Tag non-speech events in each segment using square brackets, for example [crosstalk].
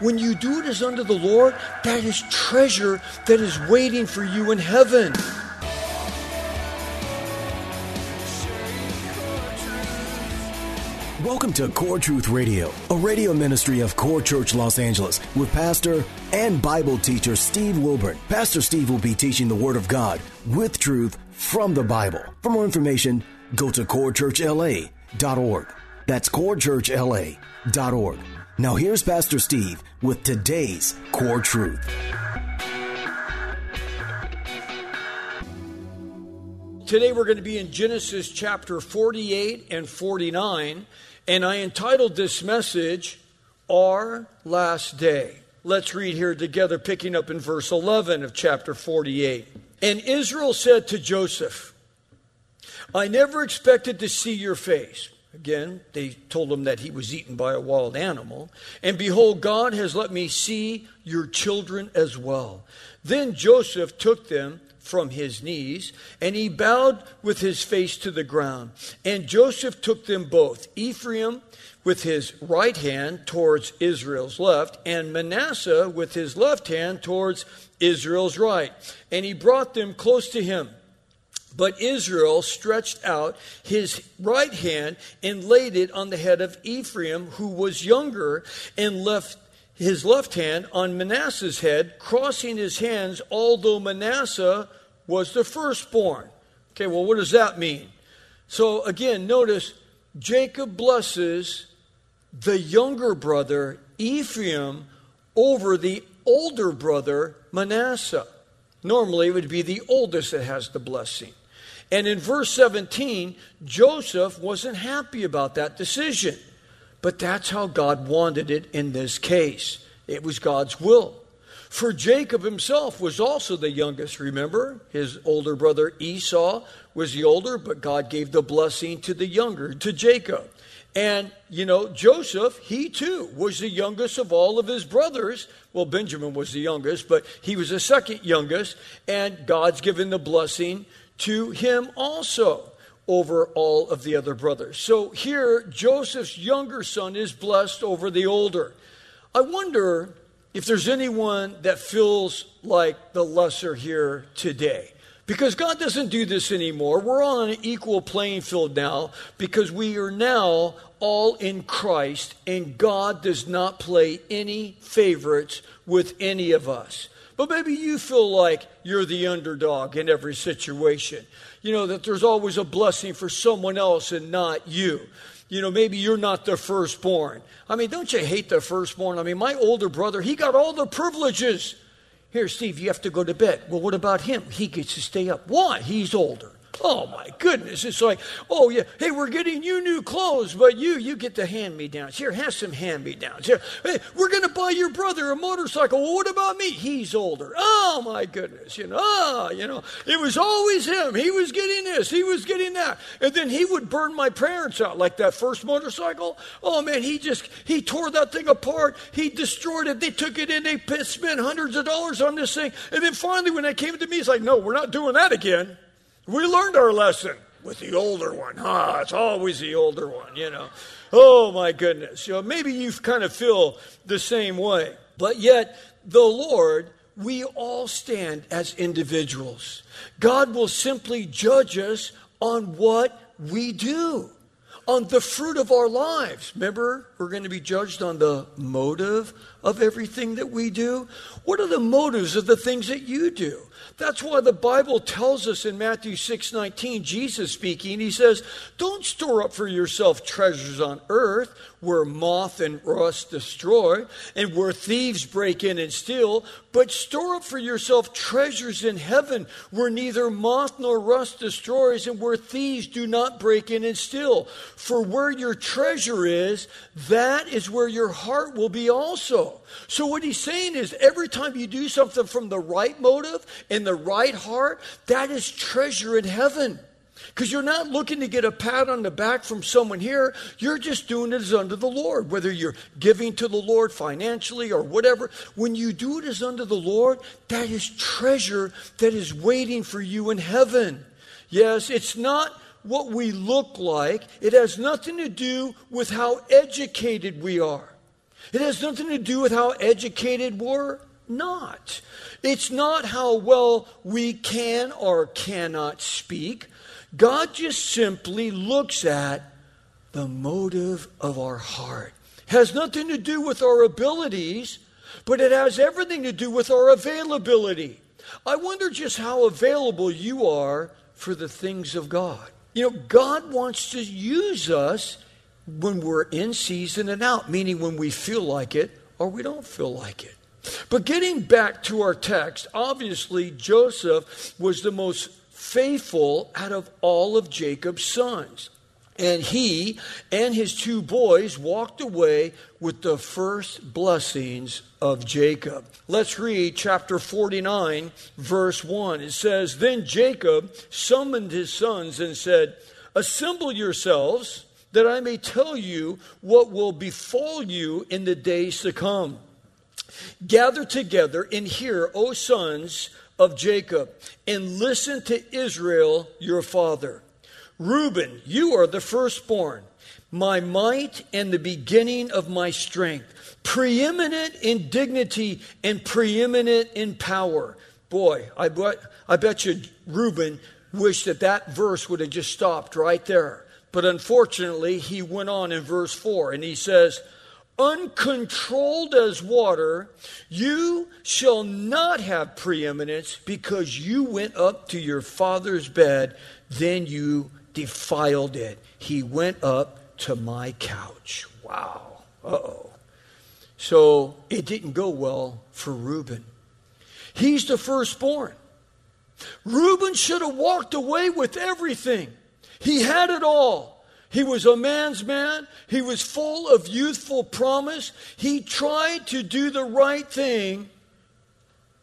When you do it as unto the Lord, that is treasure that is waiting for you in heaven. Welcome to Core Truth Radio, a radio ministry of Core Church Los Angeles with pastor and Bible teacher Steve Wilburn. Pastor Steve will be teaching the Word of God with truth from the Bible. For more information, go to corechurchla.org. That's corechurchla.org. Now here's Pastor Steve with today's Core Truth. Today we're going to be in Genesis chapter 48 and 49, and I entitled this message, Our Last Day. Let's read here together, picking up in verse 11 of chapter 48. And Israel said to Joseph, I never expected to see your face. Again, they told him that he was eaten by a wild animal. And behold, God has let me see your children as well. Then Joseph took them from his knees, and he bowed with his face to the ground. And Joseph took them both, Ephraim with his right hand towards Israel's left, and Manasseh with his left hand towards Israel's right. And he brought them close to him. But Israel stretched out his right hand and laid it on the head of Ephraim, who was younger, and left his left hand on Manasseh's head, crossing his hands, although Manasseh was the firstborn. Okay, well, what does that mean? So again, notice Jacob blesses the younger brother, Ephraim, over the older brother, Manasseh. Normally, it would be the oldest that has the blessing. And in verse 17, Joseph wasn't happy about that decision. But that's how God wanted it in this case. It was God's will. For Jacob himself was also the youngest, remember? His older brother Esau was the older, but God gave the blessing to the younger, to Jacob. And, you know, Joseph, he too was the youngest of all of his brothers. Well, Benjamin was the youngest, but he was the second youngest. And God's given the blessing to him also over all of the other brothers. So here, Joseph's younger son is blessed over the older. I wonder if there's anyone that feels like the lesser here today. Because God doesn't do this anymore. We're all on an equal playing field now because we are now all in Christ, and God does not play any favorites with any of us. But maybe you feel like you're the underdog in every situation. You know, that there's always a blessing for someone else and not you. You know, maybe you're not the firstborn. I mean, don't you hate the firstborn? I mean, my older brother, he got all the privileges. Here, Steve, you have to go to bed. Well, what about him? He gets to stay up. Why? He's older. Oh my goodness. It's like, oh yeah, hey, we're getting you new clothes, but you you get the hand me downs. Here, have some hand me downs. Here, hey, we're gonna buy your brother a motorcycle. Well, what about me? He's older. Oh my goodness, you know, ah, you know, it was always him. He was getting this, he was getting that. And then he would burn my parents out, like that first motorcycle. Oh man, he just he tore that thing apart, he destroyed it, they took it in, they spent hundreds of dollars on this thing. And then finally when they came to me, it's like, no, we're not doing that again. We learned our lesson with the older one. Ah, it's always the older one, you know. Oh my goodness. You know, maybe you kind of feel the same way. But yet, the Lord, we all stand as individuals. God will simply judge us on what we do, on the fruit of our lives. Remember, we're going to be judged on the motive of everything that we do. What are the motives of the things that you do? That's why the Bible tells us in Matthew 6 19, Jesus speaking, he says, Don't store up for yourself treasures on earth where moth and rust destroy and where thieves break in and steal, but store up for yourself treasures in heaven where neither moth nor rust destroys and where thieves do not break in and steal. For where your treasure is, that is where your heart will be also. So, what he's saying is every time you do something from the right motive and the right heart, that is treasure in heaven. Because you're not looking to get a pat on the back from someone here. You're just doing it as unto the Lord, whether you're giving to the Lord financially or whatever. When you do it as unto the Lord, that is treasure that is waiting for you in heaven. Yes, it's not what we look like, it has nothing to do with how educated we are. It has nothing to do with how educated we're not. It's not how well we can or cannot speak. God just simply looks at the motive of our heart. It has nothing to do with our abilities, but it has everything to do with our availability. I wonder just how available you are for the things of God. You know, God wants to use us when we're in season and out, meaning when we feel like it or we don't feel like it. But getting back to our text, obviously Joseph was the most faithful out of all of Jacob's sons. And he and his two boys walked away with the first blessings of Jacob. Let's read chapter 49, verse 1. It says, Then Jacob summoned his sons and said, Assemble yourselves, that I may tell you what will befall you in the days to come. Gather together and hear, O sons of Jacob, and listen to Israel your father. Reuben, you are the firstborn, my might and the beginning of my strength, preeminent in dignity and preeminent in power. Boy, I bet, I bet you Reuben wished that that verse would have just stopped right there. But unfortunately, he went on in verse 4 and he says, uncontrolled as water, you shall not have preeminence because you went up to your father's bed, then you defiled it. He went up to my couch. Wow. Uh oh. So it didn't go well for Reuben. He's the firstborn. Reuben should have walked away with everything. He had it all. He was a man's man. He was full of youthful promise. He tried to do the right thing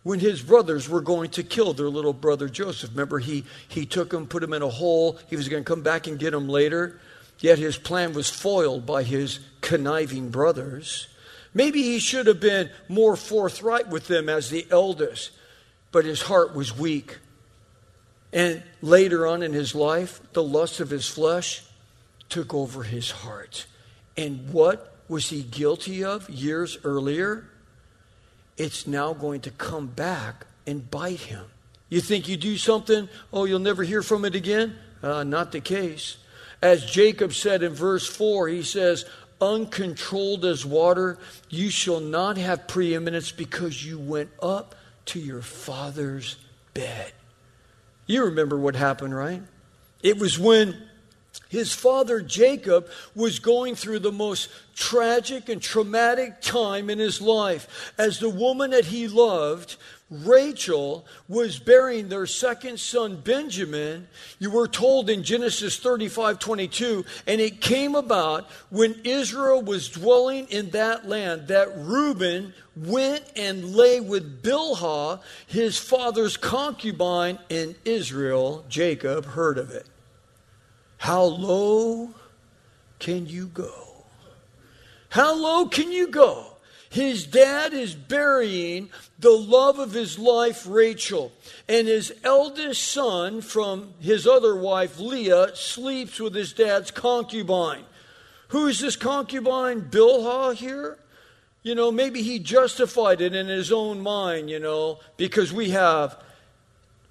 when his brothers were going to kill their little brother Joseph. Remember, he, he took him, put him in a hole. He was going to come back and get him later. Yet his plan was foiled by his conniving brothers. Maybe he should have been more forthright with them as the eldest, but his heart was weak. And later on in his life, the lust of his flesh took over his heart. And what was he guilty of years earlier? It's now going to come back and bite him. You think you do something, oh, you'll never hear from it again? Uh, not the case. As Jacob said in verse 4, he says, Uncontrolled as water, you shall not have preeminence because you went up to your father's bed. You remember what happened, right? It was when his father Jacob was going through the most tragic and traumatic time in his life as the woman that he loved, Rachel, was bearing their second son Benjamin. You were told in Genesis 35 22, and it came about when Israel was dwelling in that land that Reuben went and lay with Bilhah, his father's concubine, and Israel, Jacob, heard of it. How low can you go? How low can you go? His dad is burying the love of his life, Rachel. And his eldest son from his other wife, Leah, sleeps with his dad's concubine. Who is this concubine? Bilhah here? You know, maybe he justified it in his own mind, you know, because we have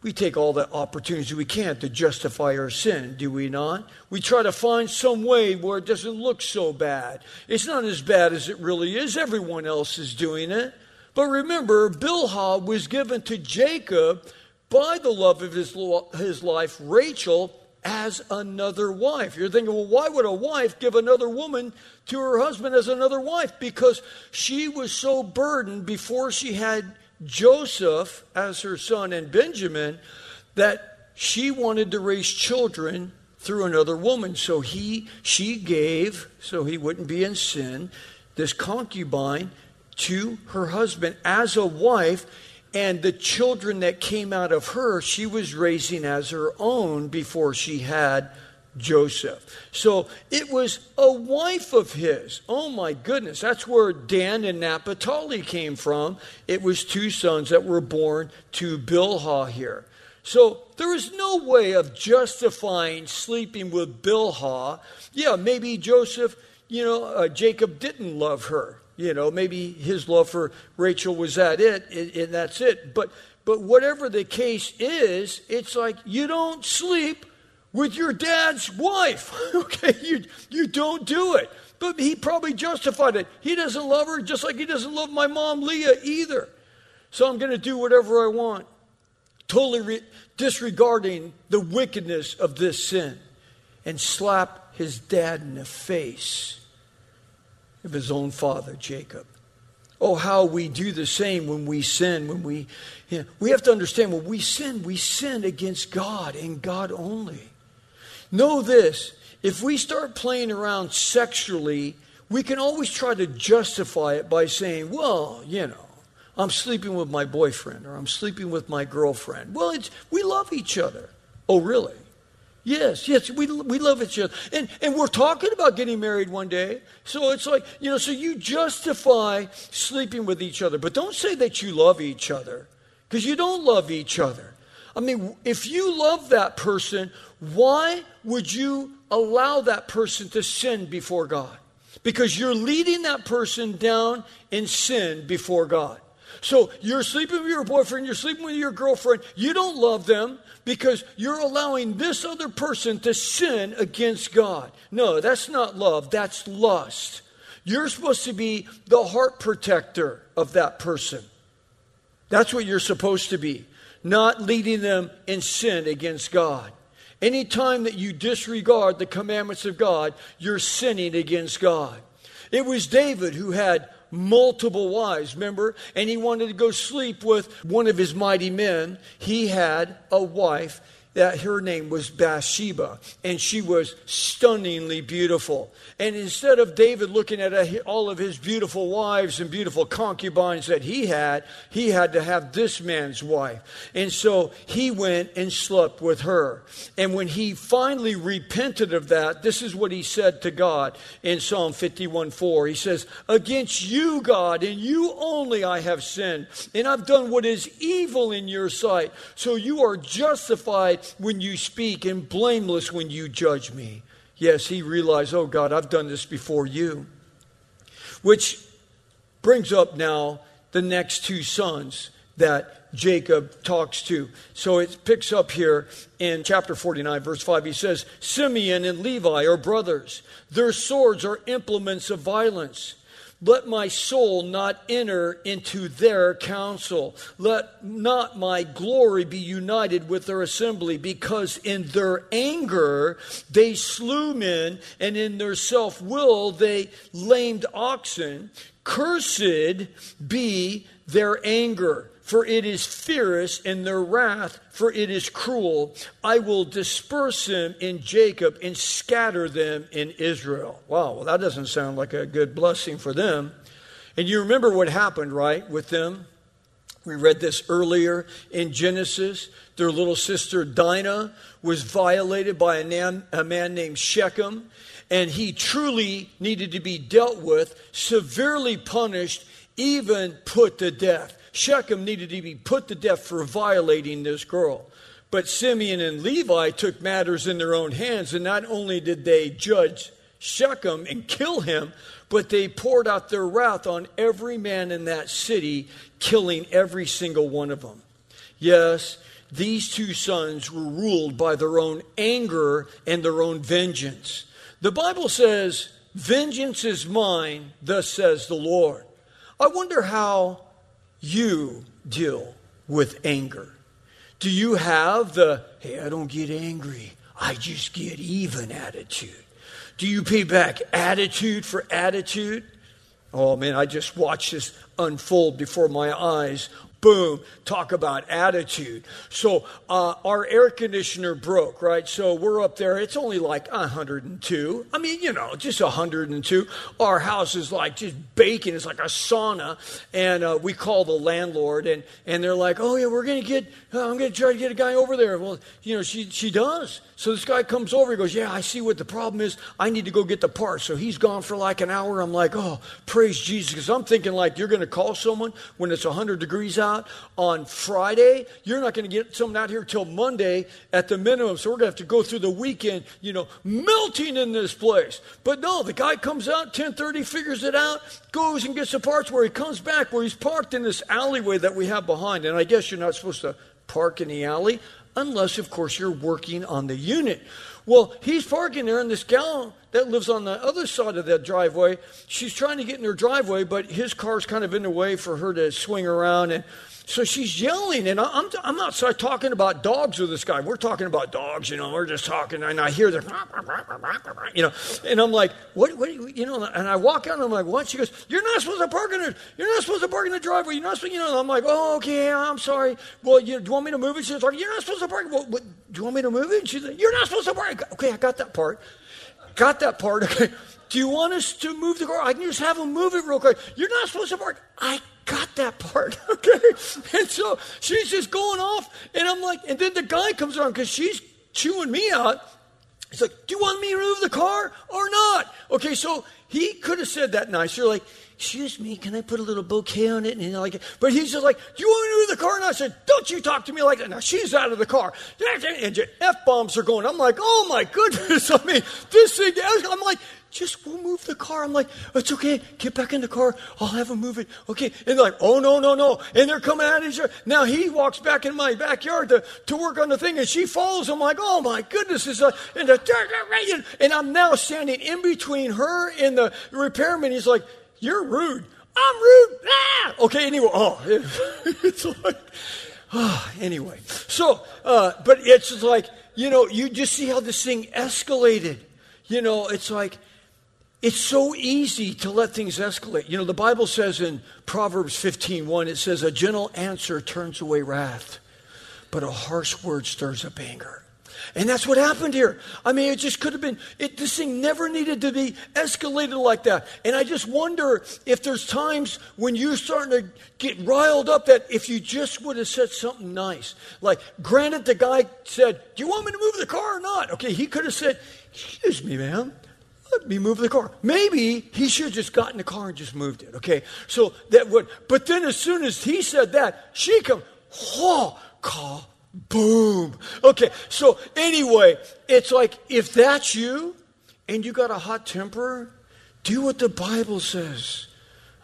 we take all the opportunities we can to justify our sin, do we not? We try to find some way where it doesn't look so bad. It's not as bad as it really is. Everyone else is doing it. But remember, Bilhah was given to Jacob by the love of his, his life, Rachel, as another wife. You're thinking, well, why would a wife give another woman to her husband as another wife? Because she was so burdened before she had Joseph as her son and Benjamin that she wanted to raise children through another woman. So he, she gave, so he wouldn't be in sin, this concubine to her husband as a wife. And the children that came out of her, she was raising as her own before she had Joseph. So it was a wife of his. Oh my goodness. That's where Dan and Naphtali came from. It was two sons that were born to Bilhah here. So there is no way of justifying sleeping with Bilhah. Yeah, maybe Joseph, you know, uh, Jacob didn't love her. You know, maybe his love for Rachel was that it, and, and that's it. But but whatever the case is, it's like you don't sleep with your dad's wife. [laughs] okay, you you don't do it. But he probably justified it. He doesn't love her, just like he doesn't love my mom Leah either. So I'm going to do whatever I want totally re- disregarding the wickedness of this sin, and slap his dad in the face of his own father, Jacob. Oh, how we do the same when we sin. When we, you know, we have to understand when we sin, we sin against God and God only. Know this: if we start playing around sexually, we can always try to justify it by saying, "Well, you know, I'm sleeping with my boyfriend or I'm sleeping with my girlfriend. Well, it's, we love each other. Oh, really? Yes, yes, we, we love each other. And, and we're talking about getting married one day. So it's like, you know, so you justify sleeping with each other. But don't say that you love each other because you don't love each other. I mean, if you love that person, why would you allow that person to sin before God? Because you're leading that person down in sin before God. So you're sleeping with your boyfriend, you're sleeping with your girlfriend, you don't love them because you're allowing this other person to sin against God. No, that's not love, that's lust. You're supposed to be the heart protector of that person. That's what you're supposed to be, not leading them in sin against God. Anytime that you disregard the commandments of God, you're sinning against God. It was David who had multiple wives, remember? And he wanted to go sleep with one of his mighty men. He had a wife that her name was Bathsheba, and she was stunningly beautiful. And instead of David looking at all of his beautiful wives and beautiful concubines that he had, he had to have this man's wife. And so he went and slept with her. And when he finally repented of that, this is what he said to God in Psalm 51 4. He says, Against you, God, and you only I have sinned, and I've done what is evil in your sight. So you are justified when you speak and blameless when you judge me. Yes, he realized, oh God, I've done this before you. Which brings up now the next two sons that Jacob talks to. So it picks up here in chapter 49, verse 5. He says, Simeon and Levi are brothers. Their swords are implements of violence. Let my soul not enter into their council. Let not my glory be united with their assembly, because in their anger they slew men, and in their self will they lamed oxen. Cursed be their anger for it is fierce, and their wrath, for it is cruel. I will disperse them in Jacob and scatter them in Israel. Wow, well, that doesn't sound like a good blessing for them. And you remember what happened, right, with them? We read this earlier in Genesis. Their little sister Dinah was violated by a a man named Shechem, and he truly needed to be dealt with, severely punished, even put to death. Shechem needed to be put to death for violating this girl. But Simeon and Levi took matters in their own hands, and not only did they judge Shechem and kill him, but they poured out their wrath on every man in that city, killing every single one of them. Yes, these two sons were ruled by their own anger and their own vengeance. The Bible says, Vengeance is mine, thus says the Lord. I wonder how you deal with anger? Do you have the, hey, I don't get angry, I just get even attitude? Do you pay back attitude for attitude? Oh man, I just watched this unfold before my eyes Boom. Talk about attitude. So uh, our air conditioner broke, right? So we're up there. It's only like 102. I mean, you know, just 102. Our house is like just baking. It's like a sauna. And uh, we call the landlord, and, and they're like, oh, yeah, we're going to get, uh, I'm going to try to get a guy over there. Well, you know, she, she does. So this guy comes over. He goes, yeah, I see what the problem is. I need to go get the part. So he's gone for like an hour. I'm like, oh, praise Jesus. Because I'm thinking, like, you're going to call someone when it's 100 degrees out on Friday. You're not going to get someone out here till Monday at the minimum. So we're going to have to go through the weekend, you know, melting in this place. But no, the guy comes out 10:30, figures it out, goes and gets the parts. Where he comes back, where he's parked in this alleyway that we have behind. And I guess you're not supposed to park in the alley unless, of course, you're working on the unit. Well, he's parking there, and this gal that lives on the other side of that driveway, she's trying to get in her driveway, but his car's kind of in the way for her to swing around. And so she's yelling, and I'm, I'm outside talking about dogs with this guy. We're talking about dogs, you know, we're just talking, and I hear the, you know, and I'm like, what, what, you know, and I walk out, and I'm like, what? She goes, you're not supposed to park in the, you're not supposed to park in the driveway. You're not supposed, you know, I'm like, oh, okay, I'm sorry. Well, you, do you want me to move it? She's like, you're not supposed to park. Well, what, do you want me to move it? And She's like, you're not supposed to park. Okay, I got that part. Got that part. Okay. [laughs] Do you want us to move the car? I can just have them move it real quick. You're not supposed to park. I got that part, [laughs] okay? And so she's just going off, and I'm like, and then the guy comes around because she's chewing me out. He's like, Do you want me to move the car or not? Okay, so he could have said that nicer, like, Excuse me, can I put a little bouquet on it? And like, but he's just like, Do you want me to the car? And I said, Don't you talk to me like that. Now she's out of the car. And F bombs are going. I'm like, Oh my goodness. [laughs] I mean, this thing, I'm like, just we'll move the car. I'm like, it's okay. Get back in the car. I'll have him move it. Okay. And they're like, oh no, no, no. And they're coming out of his yard. Now he walks back in my backyard to, to work on the thing and she follows him like, oh my goodness. It's a, and, the, and I'm now standing in between her and the repairman. He's like, you're rude. I'm rude. Ah! Okay. Anyway. Oh, [laughs] it's like, oh, anyway. So, uh, but it's just like, you know, you just see how this thing escalated. You know, it's like, it's so easy to let things escalate. You know, the Bible says in Proverbs 15:1, it says, A gentle answer turns away wrath, but a harsh word stirs up anger. And that's what happened here. I mean, it just could have been, it, this thing never needed to be escalated like that. And I just wonder if there's times when you're starting to get riled up that if you just would have said something nice. Like, granted, the guy said, Do you want me to move the car or not? Okay, he could have said, Excuse me, ma'am. Let me move the car. Maybe he should have just got in the car and just moved it. Okay, so that would. But then as soon as he said that, she come, oh, call, boom. Okay, so anyway, it's like if that's you and you got a hot temper, do what the Bible says.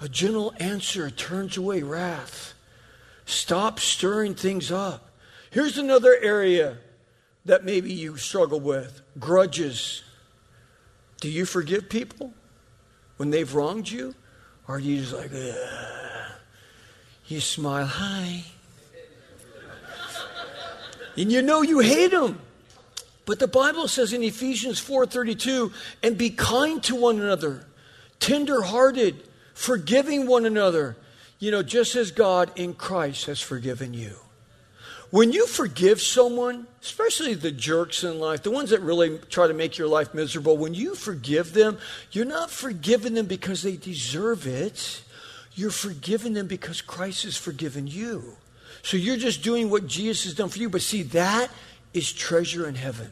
A gentle answer turns away wrath. Stop stirring things up. Here's another area that maybe you struggle with grudges. Do you forgive people when they've wronged you? Or are you just like, Ugh. you smile, hi. And you know you hate them. But the Bible says in Ephesians 4:32, and be kind to one another, tender-hearted, forgiving one another, you know, just as God in Christ has forgiven you. When you forgive someone, especially the jerks in life, the ones that really try to make your life miserable, when you forgive them, you're not forgiving them because they deserve it. You're forgiving them because Christ has forgiven you. So you're just doing what Jesus has done for you. But see, that is treasure in heaven.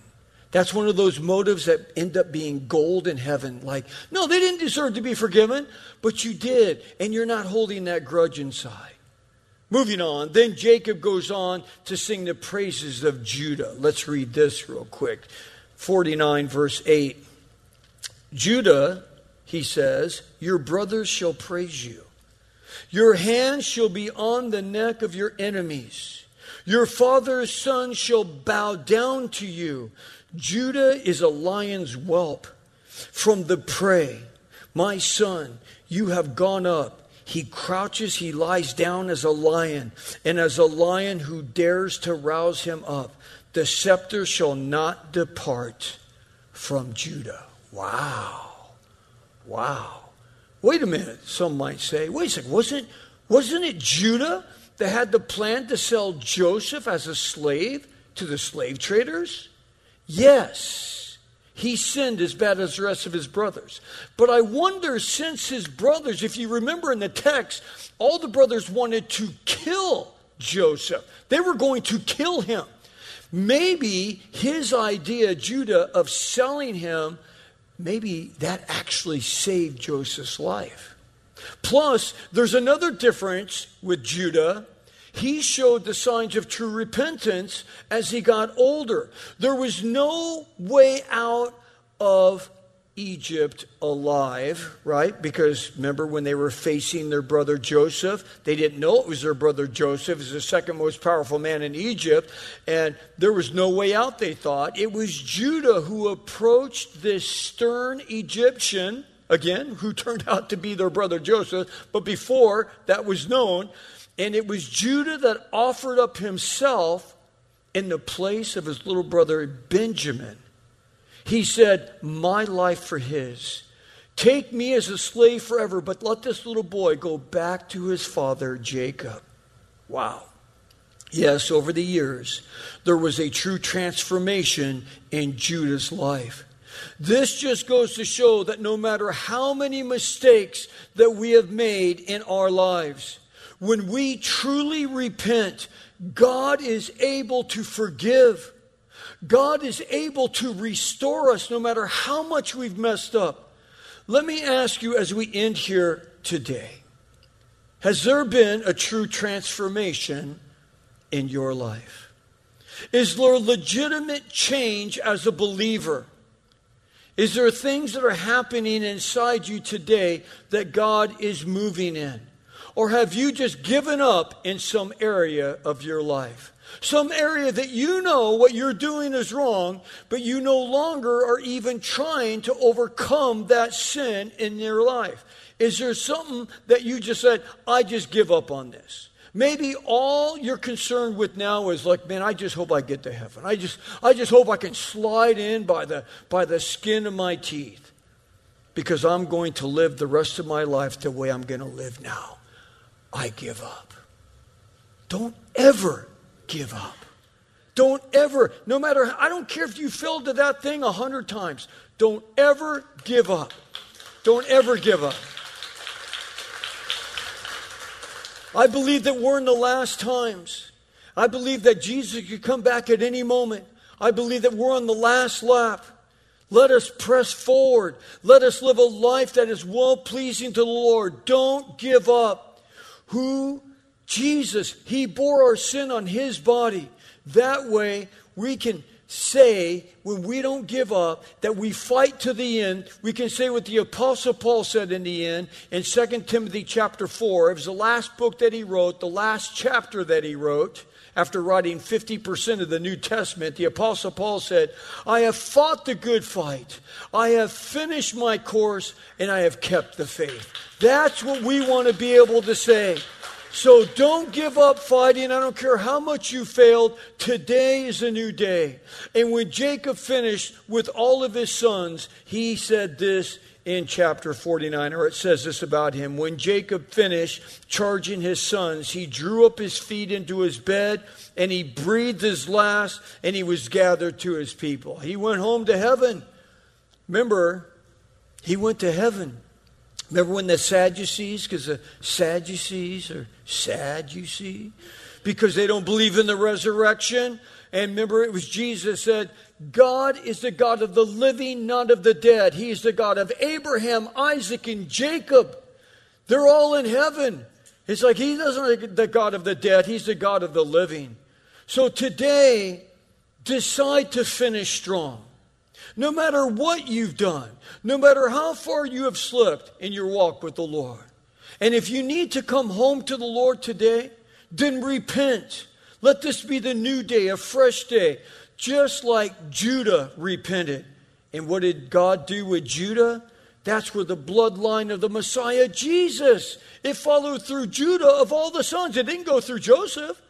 That's one of those motives that end up being gold in heaven. Like, no, they didn't deserve to be forgiven, but you did. And you're not holding that grudge inside. Moving on, then Jacob goes on to sing the praises of Judah. Let's read this real quick. 49, verse 8. Judah, he says, your brothers shall praise you. Your hand shall be on the neck of your enemies. Your father's son shall bow down to you. Judah is a lion's whelp from the prey. My son, you have gone up he crouches, he lies down as a lion, and as a lion who dares to rouse him up. The scepter shall not depart from Judah. Wow. Wow. Wait a minute, some might say. Wait a second, wasn't, wasn't it Judah that had the plan to sell Joseph as a slave to the slave traders? Yes. He sinned as bad as the rest of his brothers. But I wonder, since his brothers, if you remember in the text, all the brothers wanted to kill Joseph, they were going to kill him. Maybe his idea, Judah, of selling him, maybe that actually saved Joseph's life. Plus, there's another difference with Judah. He showed the signs of true repentance as he got older. There was no way out of Egypt alive, right? Because remember when they were facing their brother Joseph, they didn't know it was their brother Joseph. He's the second most powerful man in Egypt, and there was no way out, they thought. It was Judah who approached this stern Egyptian again, who [laughs] turned out to be their brother Joseph, but before that was known. And it was Judah that offered up himself in the place of his little brother Benjamin. He said, My life for his. Take me as a slave forever, but let this little boy go back to his father Jacob. Wow. Yes, over the years, there was a true transformation in Judah's life. This just goes to show that no matter how many mistakes that we have made in our lives, when we truly repent, God is able to forgive. God is able to restore us no matter how much we've messed up. Let me ask you as we end here today Has there been a true transformation in your life? Is there legitimate change as a believer? Is there things that are happening inside you today that God is moving in? Or have you just given up in some area of your life? Some area that you know what you're doing is wrong, but you no longer are even trying to overcome that sin in your life. Is there something that you just said, I just give up on this? Maybe all you're concerned with now is like, man, I just hope I get to heaven. I just, I just hope I can slide in by the, by the skin of my teeth because I'm going to live the rest of my life the way I'm going to live now. I give up. Don't ever give up. Don't ever, no matter, I don't care if you fell to that thing a hundred times, don't ever give up. Don't ever give up. I believe that we're in the last times. I believe that Jesus could come back at any moment. I believe that we're on the last lap. Let us press forward. Let us live a life that is well pleasing to the Lord. Don't give up. Who? Jesus. He bore our sin on his body. That way we can say, when we don't give up, that we fight to the end. We can say what the Apostle Paul said in the end in 2 Timothy chapter 4. It was the last book that he wrote, the last chapter that he wrote. After writing 50% of the New Testament, the Apostle Paul said, I have fought the good fight. I have finished my course and I have kept the faith. That's what we want to be able to say. So don't give up fighting. I don't care how much you failed. Today is a new day. And when Jacob finished with all of his sons, he said this in chapter 49, or it says this about him. When Jacob finished charging his sons, he drew up his feet into his bed and he breathed his last and he was gathered to his people. He went home to heaven. Remember, he went to heaven. Remember when the Sadducees, because the Sadducees are sad, you see, because they don't believe in the resurrection. And remember, it was Jesus said, God is the God of the living, not of the dead. He is the God of Abraham, Isaac, and Jacob. They're all in heaven. It's like He doesn't like the God of the dead, He's the God of the living. So today, decide to finish strong. No matter what you've done, no matter how far you have slipped in your walk with the Lord. And if you need to come home to the Lord today, then repent. Let this be the new day, a fresh day, just like Judah repented. And what did God do with Judah? That's where the bloodline of the Messiah, Jesus, it followed through Judah of all the sons. It didn't go through Joseph.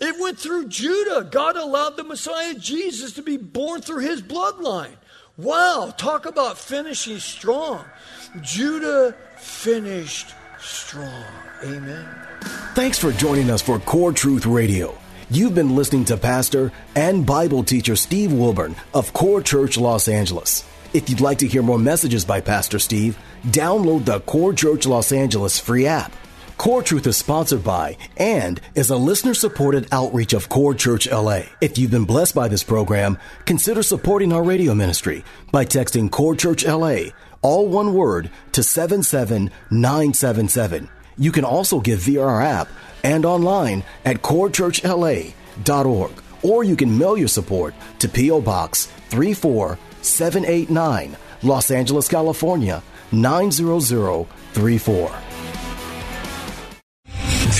It went through Judah. God allowed the Messiah, Jesus, to be born through his bloodline. Wow, talk about finishing strong. Judah finished strong. Amen. Thanks for joining us for Core Truth Radio. You've been listening to Pastor and Bible teacher Steve Wilburn of Core Church Los Angeles. If you'd like to hear more messages by Pastor Steve, download the Core Church Los Angeles free app. Core Truth is sponsored by and is a listener supported outreach of Core Church LA. If you've been blessed by this program, consider supporting our radio ministry by texting Core Church LA, all one word, to 77977. You can also give via our app and online at corechurchla.org. Or you can mail your support to P.O. Box 34789, Los Angeles, California 90034.